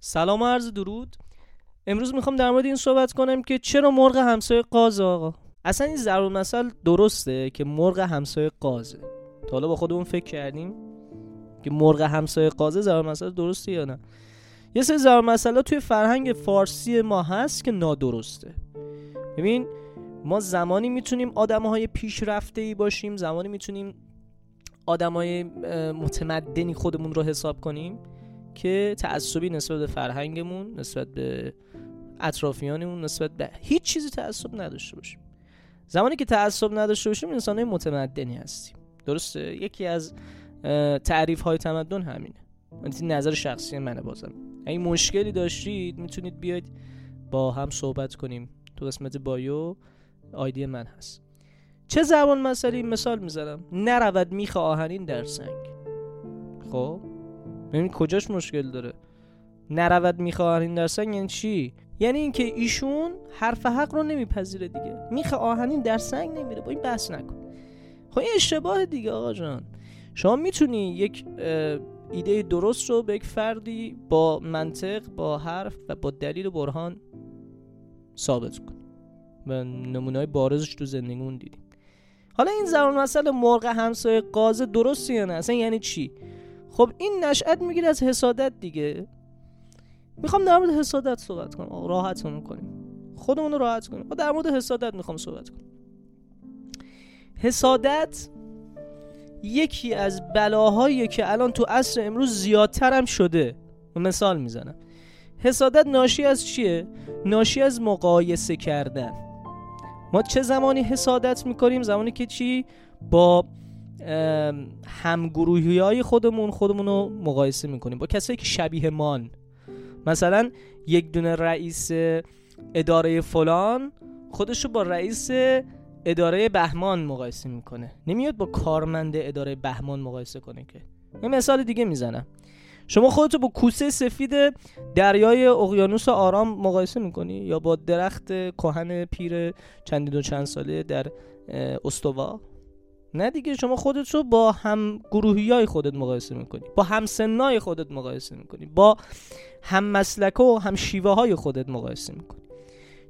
سلام و عرض درود. امروز می‌خوام در مورد این صحبت کنم که چرا مرغ همسایه قازه آقا؟ اصلا این ضرور مثل درسته که مرغ همسایه قازه. تا حالا با خودمون فکر کردیم که مرغ همسایه قازه ضرور مثل درسته یا نه. یه سری ضرور مثلا توی فرهنگ فارسی ما هست که نادرسته. ببین ما زمانی می‌تونیم آدم های پیشرفته ای باشیم زمانی می‌تونیم آدم های متمدنی خودمون رو حساب کنیم. که تعصبی نسبت به فرهنگمون نسبت به اطرافیانمون نسبت به هیچ چیزی تعصب نداشته باشیم. زمانی که تعصب نداشته باشیم انسان متمدنی هستیم. درسته؟ یکی از تعریف های تمدن همینه. این نظر شخصی منه بازم. اگه مشکلی داشتید می‌تونید بیاید با هم صحبت کنیم. تو قسمت بایو آیدی من هست. چه زبان مسئله مثال می‌زنم؟ نرود میخ آهنین در سنگ. خب؟ ببین کجاش مشکل داره؟ نرود میخ آهنین در سنگ یعنی چی؟ یعنی اینکه ایشون حرف حق رو نمیپذیره دیگه. میخ آهنین در سنگ نمیره. با این بحث نکن. خب این اشتباه دیگه آقا جان. شما می‌تونی یک ایده درست رو به یک فردی با منطق با حرف و با دلیل و برهان ثابت کنی. و نمونه های بارزش تو زندگیمون دیدیم. حالا این زبان مسئله مرغ همسایه قازه درسته یا نه؟ اصلا یعنی چی؟ خب این نشأت می‌گیره از حسادت دیگه. می‌خوام در مورد حسادت صحبت کنم. راحت کنیم. خودمون رو راحت کنیم. در مورد حسادت می‌خوام صحبت کنم. حسادت یکی از بلاهایی که الان تو عصر امروز زیادتر هم شده. مثال می‌زنم. حسادت ناشی از چیه؟ ناشی از مقایسه کردن. ما چه زمانی حسادت می‌کنیم؟ زمانی که چی؟ با همگروهی های خودمون خودمون رو مقایسه می‌کنیم. با کسایی که شبیه مان. مثلا یک دونه رئیس اداره فلان خودشو با رئیس اداره بهمان مقایسه می‌کنه. نمیاد با کارمند اداره بهمان مقایسه کنه که. یه مثال دیگه می‌زنم. شما خودتو با کوسه سفید دریای اقیانوس آرام مقایسه می‌کنی؟ یا با درخت کهن پیر چندین و چند ساله در استوا؟ نه دیگه شما خودت رو با هم گروهی های خودت مقایسه می‌کنی با هم سنای خودت مقایسه می‌کنی با هم مسلکه و هم شیوه های خودت مقایسه می‌کنی.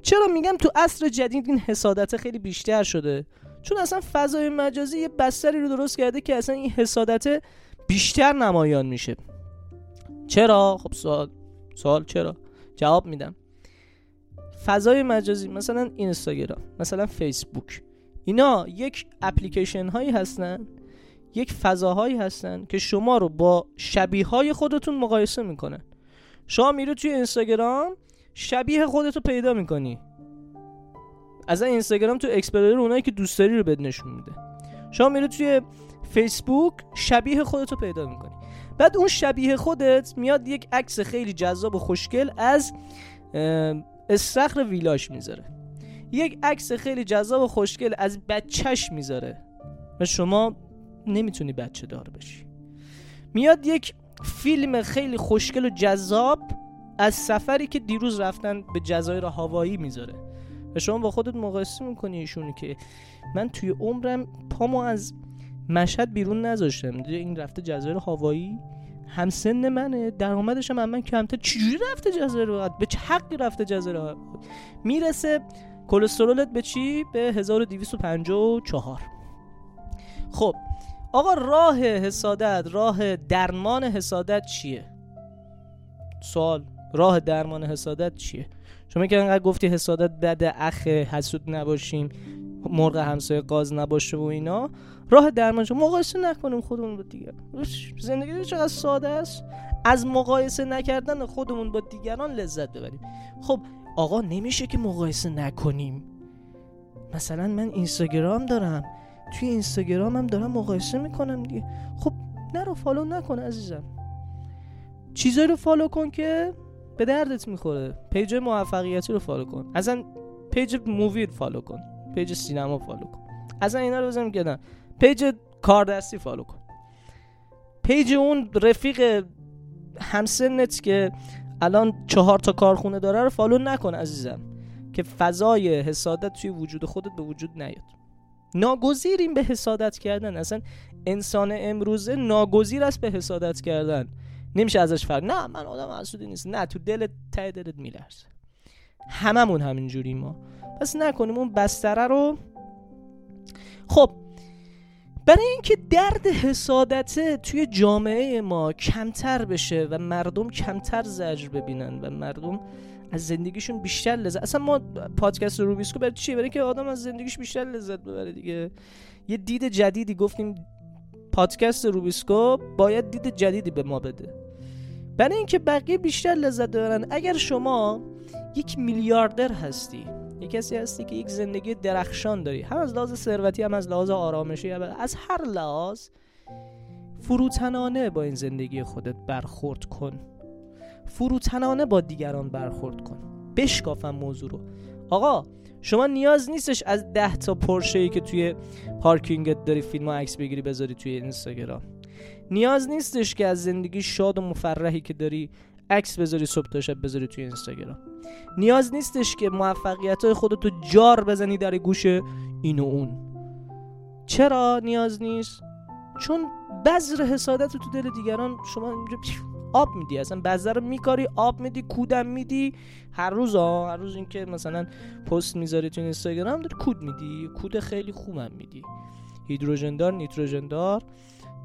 چرا میگم تو عصر جدید این حسادت خیلی بیشتر شده؟ چون اصلا فضای مجازی یه بستری رو درست کرده که اصلا این حسادت بیشتر نمایان میشه. چرا؟ خب سوال سوال چرا؟ جواب میدم. فضای مجازی مثلا اینستاگرام مثلا فیسبوک. اینا یک اپلیکیشن هایی هستن یک فضاهایی هستن که شما رو با شبیه های خودتون مقایسه می‌کنن. شما میرو توی اینستاگرام شبیه خودتو پیدا می‌کنی. از این اینستاگرام تو explorer اونایی که دوست داری رو بهت نشون میده. شما میری توی فیسبوک شبیه خودتو پیدا می‌کنی. بعد اون شبیه خودت میاد یک عکس خیلی جذاب و خوشگل از استخر ویلاش می‌ذاره. یک عکس خیلی جذاب و خوشگل از بچهش می‌ذاره. و شما نمی‌تونی بچه دار بشی. میاد یک فیلم خیلی خوشگل و جذاب از سفری که دیروز رفتن به جزایر هاوایی می‌ذاره. و شما با خودت مقایسه می‌کنی ایشونی که من توی عمرم پامو از مشهد بیرون نذاشتم. این رفته جزایر هاوایی همسن منه درآمدش هم من کمتر. چجوری رفته جزایر به چه حقی رفته جزایر می‌رسه کلسترولت به چی؟ به 1254 خب آقا راه حسادت راه درمان حسادت چیه؟ سوال راه درمان حسادت چیه؟ شما که انقدر گفتی حسادت بده اخ حسود نباشیم مرغ همسایه قاز نباشه و اینا راه درمانش مقایسه نکنیم خودمون با دیگر زندگی چقدر ساده است؟ از مقایسه نکردن خودمون با دیگران لذت ببریم. خب آقا نمیشه که مقایسه نکنیم. مثلا من اینستاگرام دارم توی اینستاگرامم دارم مقایسه می‌کنم دیگه. خب نرو follow نکن عزیزم. چیزایی رو follow کن که به دردت می‌خوره. page موفقیتی رو follow کن. اصلا page movie follow کن. page سینما follow کن. اصلا اینا رو بزنم که page کاردستی follow کن. page اون رفیق همسنت که الان چهار تا کارخونه داره رو follow نکن عزیزم که فضای حسادت توی وجود خودت به وجود نیاد. ناگزیریم به حسادت کردن اصلا انسان امروزه ناگزیر است به حسادت کردن. نمیشه ازش فرق. نه من آدم حسودی نیست. نه تو دلت ته دلت میلرزه. هممون همینجوری ما. پس نکنیم اون بستره رو. خب برای اینکه درد حسادت توی جامعه ما کمتر بشه و مردم کمتر زجر ببینن و مردم از زندگیشون بیشتر لذت اصلا ما پادکست روبیسکو برای چی برای که آدم از زندگیش بیشتر لذت ببره دیگه. یه دید جدیدی گفتیم پادکست روبیسکو باید دید جدیدی به ما بده. برای اینکه بقیه بیشتر لذت ببرن اگر شما یک میلیاردر هستی یک کسی هستی که یک زندگی درخشان داری. هم از لحاظ ثروتی هم از لحاظ آرامشی هم از هر لحاظ فروتنانه با این زندگی خودت برخورد کن. فروتنانه با دیگران برخورد کن. بشکافم موضوع رو. آقا شما نیاز نیستش از ده تا پرشه ای که توی پارکینگت داری فیلم و عکس بگیری بذاری توی اینستاگرام. نیاز نیستش که از زندگی شاد و مفرحی که داری عکس بذاری صبح تا شب بذاری توی اینستاگرام. نیاز نیستش که موفقیت های خودتو جار بزنی در گوش این و اون. چرا نیاز نیست؟ چون بذر حسادت تو دل دیگران شما آب میدی اصلا بذر رو میکاری آب میدی کودم میدی. هر روز ها هر روز اینکه مثلا پست می‌ذاری تو اینستاگرام داری کود میدی. کود خیلی خوبم میدی. هیدروژن دار نیتروژن دار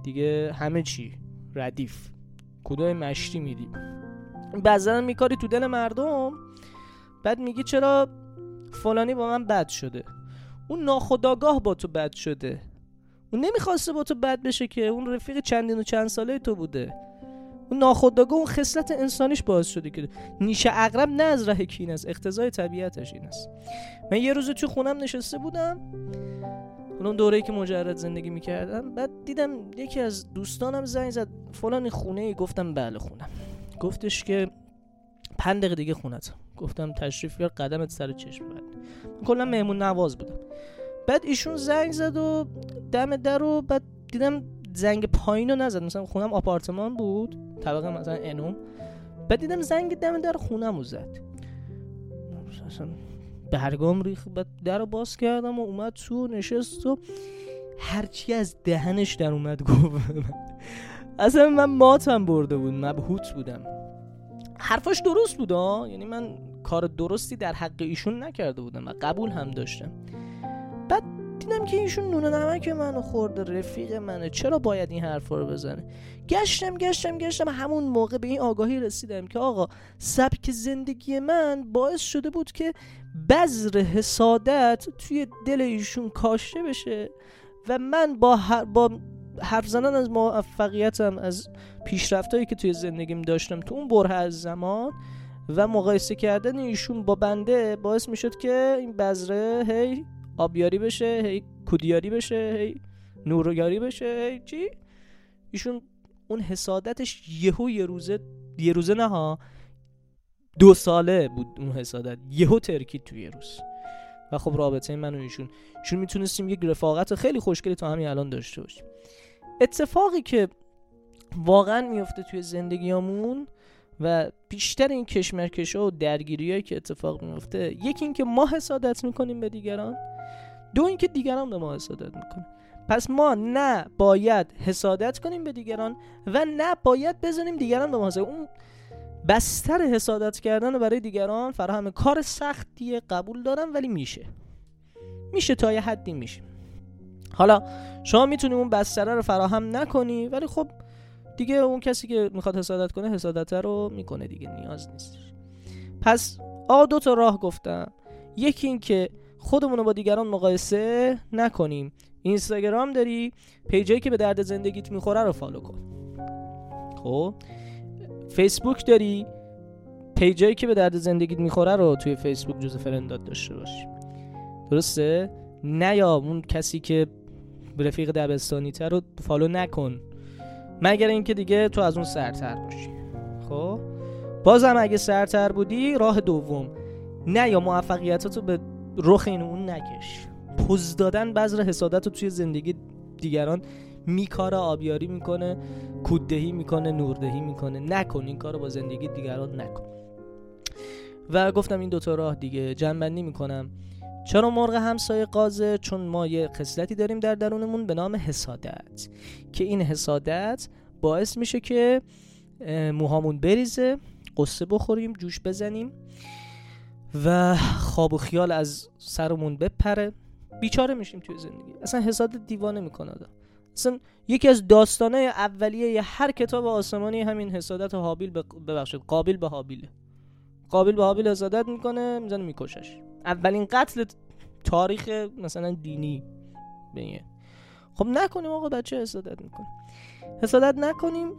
دیگه همه چی. ردیف. کودای مشتی میدی. بذر میکاری تو دل مردم. بعد میگی چرا فلانی با من بد شده؟ اون ناخداگاه با تو بد شده. اون نمی‌خواسته با تو بد بشه که اون رفیق چندین و چند ساله تو بوده. اون ناخداگاه اون خصلت انسانیش باعث شده که نیشه اقرب نه از ره کین است اقتضای طبیعتش این است. من یه روز تو خونم نشسته بودم. اون دوره‌ای که مجرد زندگی می‌کردم بعد دیدم یکی از دوستانم زنگ زد فلان خونه ای گفتم بله خونم. گفتش که پنج دقیقه دیگه خونت گفتم تشریف بیار قدمت سر چشم بعد کلا مهمون نواز بودم. بعد ایشون زنگ زد و دم در رو بعد دیدم زنگ پایین رو نزد. مثلا خونم آپارتمان بود طبقه مثلا انوم. بعد دیدم زنگ دم در خونم رو زد. اصلا برگام ریخ بعد در رو باز کردم و اومد تو نشست و هرچی از دهنش در اومد گفت. اصلا من ماتم برده بود مبهوت بودم. حرفاش درست بود یعنی من کار درستی در حق ایشون نکرده بودم و قبول هم داشتم. بعد دیدم که ایشون نون نمک منو خورده رفیق منه. چرا باید این حرفا رو بزنه؟ گشتم گشتم گشتم. همون موقع به این آگاهی رسیدم که آقا سبک زندگی من باعث شده بود که بذر حسادت توی دل ایشون کاشته بشه و من با, با حرف زنن از موفقیتم از پیشرفتایی که توی زندگیم داشتم تو اون بره از زمان و مقایسه کردن ایشون با بنده باعث می‌شد که این بذره هی آبیاری بشه هی کودیاری بشه هی نورویاری بشه هی چی؟ ایشون اون حسادتش یهو یه روزه یه روزه نه ها دو ساله بود اون حسادت یهو ترکید توی یه روز. و خب رابطه من و ایشون. ایشون می‌تونستیم یک رفاقت خیلی خوشگلی تا همین الان داشته باشیم. اتفاقی که واقعا میفته توی زندگیامون و بیشتر این کشمرکش و درگیری که اتفاق میفته یکی اینکه ما حسادت می‌کنیم به دیگران دو اینکه دیگران به ما حسادت می‌کنن. پس ما نه باید حسادت کنیم به دیگران و نه باید بزنیم دیگران به ما حسادت اون بستر حسادت کردن برای دیگران فراهم کار سختیه قبول دارم ولی میشه. میشه تا یه حدی میشه. حالا شما می‌تونی اون بستره رو فراهم نکنی ولی خب دیگه اون کسی که می‌خواد حسادت کنه حسادت رو می‌کنه دیگه نیاز نیست. پس آ دو تا راه گفتم. یکی این که خودمون رو با دیگران مقایسه نکنیم. اینستاگرام داری page ایی که به درد زندگیت می‌خوره رو follow کن. خب؟ فیسبوک داری؟ page ایی که به درد زندگیت می‌خوره رو توی فیسبوک جز friend ات داشته باشی درسته؟ نه یا اون کسی که رفیق دبستانی تر رو فالو نکن. مگر اینکه دیگه تو از اون سرتر باشی. خب؟ بازم اگه سرتر بودی راه دوم. نه یا موفقیتاتو به رخ این اون نکش. پوز دادن بذر حسادت رو توی زندگی دیگران میکاره آبیاری می‌کنه. کوددهی می‌کنه نوردهی می‌کنه. نکن این کارو با زندگی دیگران نکن. و گفتم این دوتا راه دیگه جنبندی می‌کنم. چرا مرغ همسایه قازه چون ما یه خصلتی داریم در درونمون به نام حسادت. که این حسادت باعث میشه که موهامون بریزه قصه بخوریم جوش بزنیم و خواب و خیال از سرمون بپره. بیچاره میشیم توی زندگی. اصلا حساد دیوانه می‌کنه آدم. اصلا یکی از داستانه اولیه هر کتاب آسمانی همین حسادت حابیل ببخشید قابل به حابیله. قابل به حابیل حسادت می‌کنه می‌زنه میکشش. اولین قتل تاریخ مثلا دینی به خب نکنیم آقا بچه حسادت می‌کنه. حسادت نکنیم.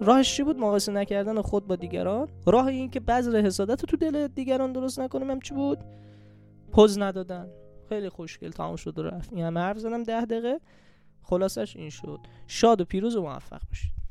راهش چی بود؟ مقایسه نکردن خود با دیگران. راه این که بذر حسادت رو تو دل دیگران درست نکنیم هم چی بود؟ پوز ندادن. خیلی خوشگل تمام شد و رفت. این همه حرف زدم ده دقیقه. خلاصش این شد. شاد و پیروز و موفق باشید.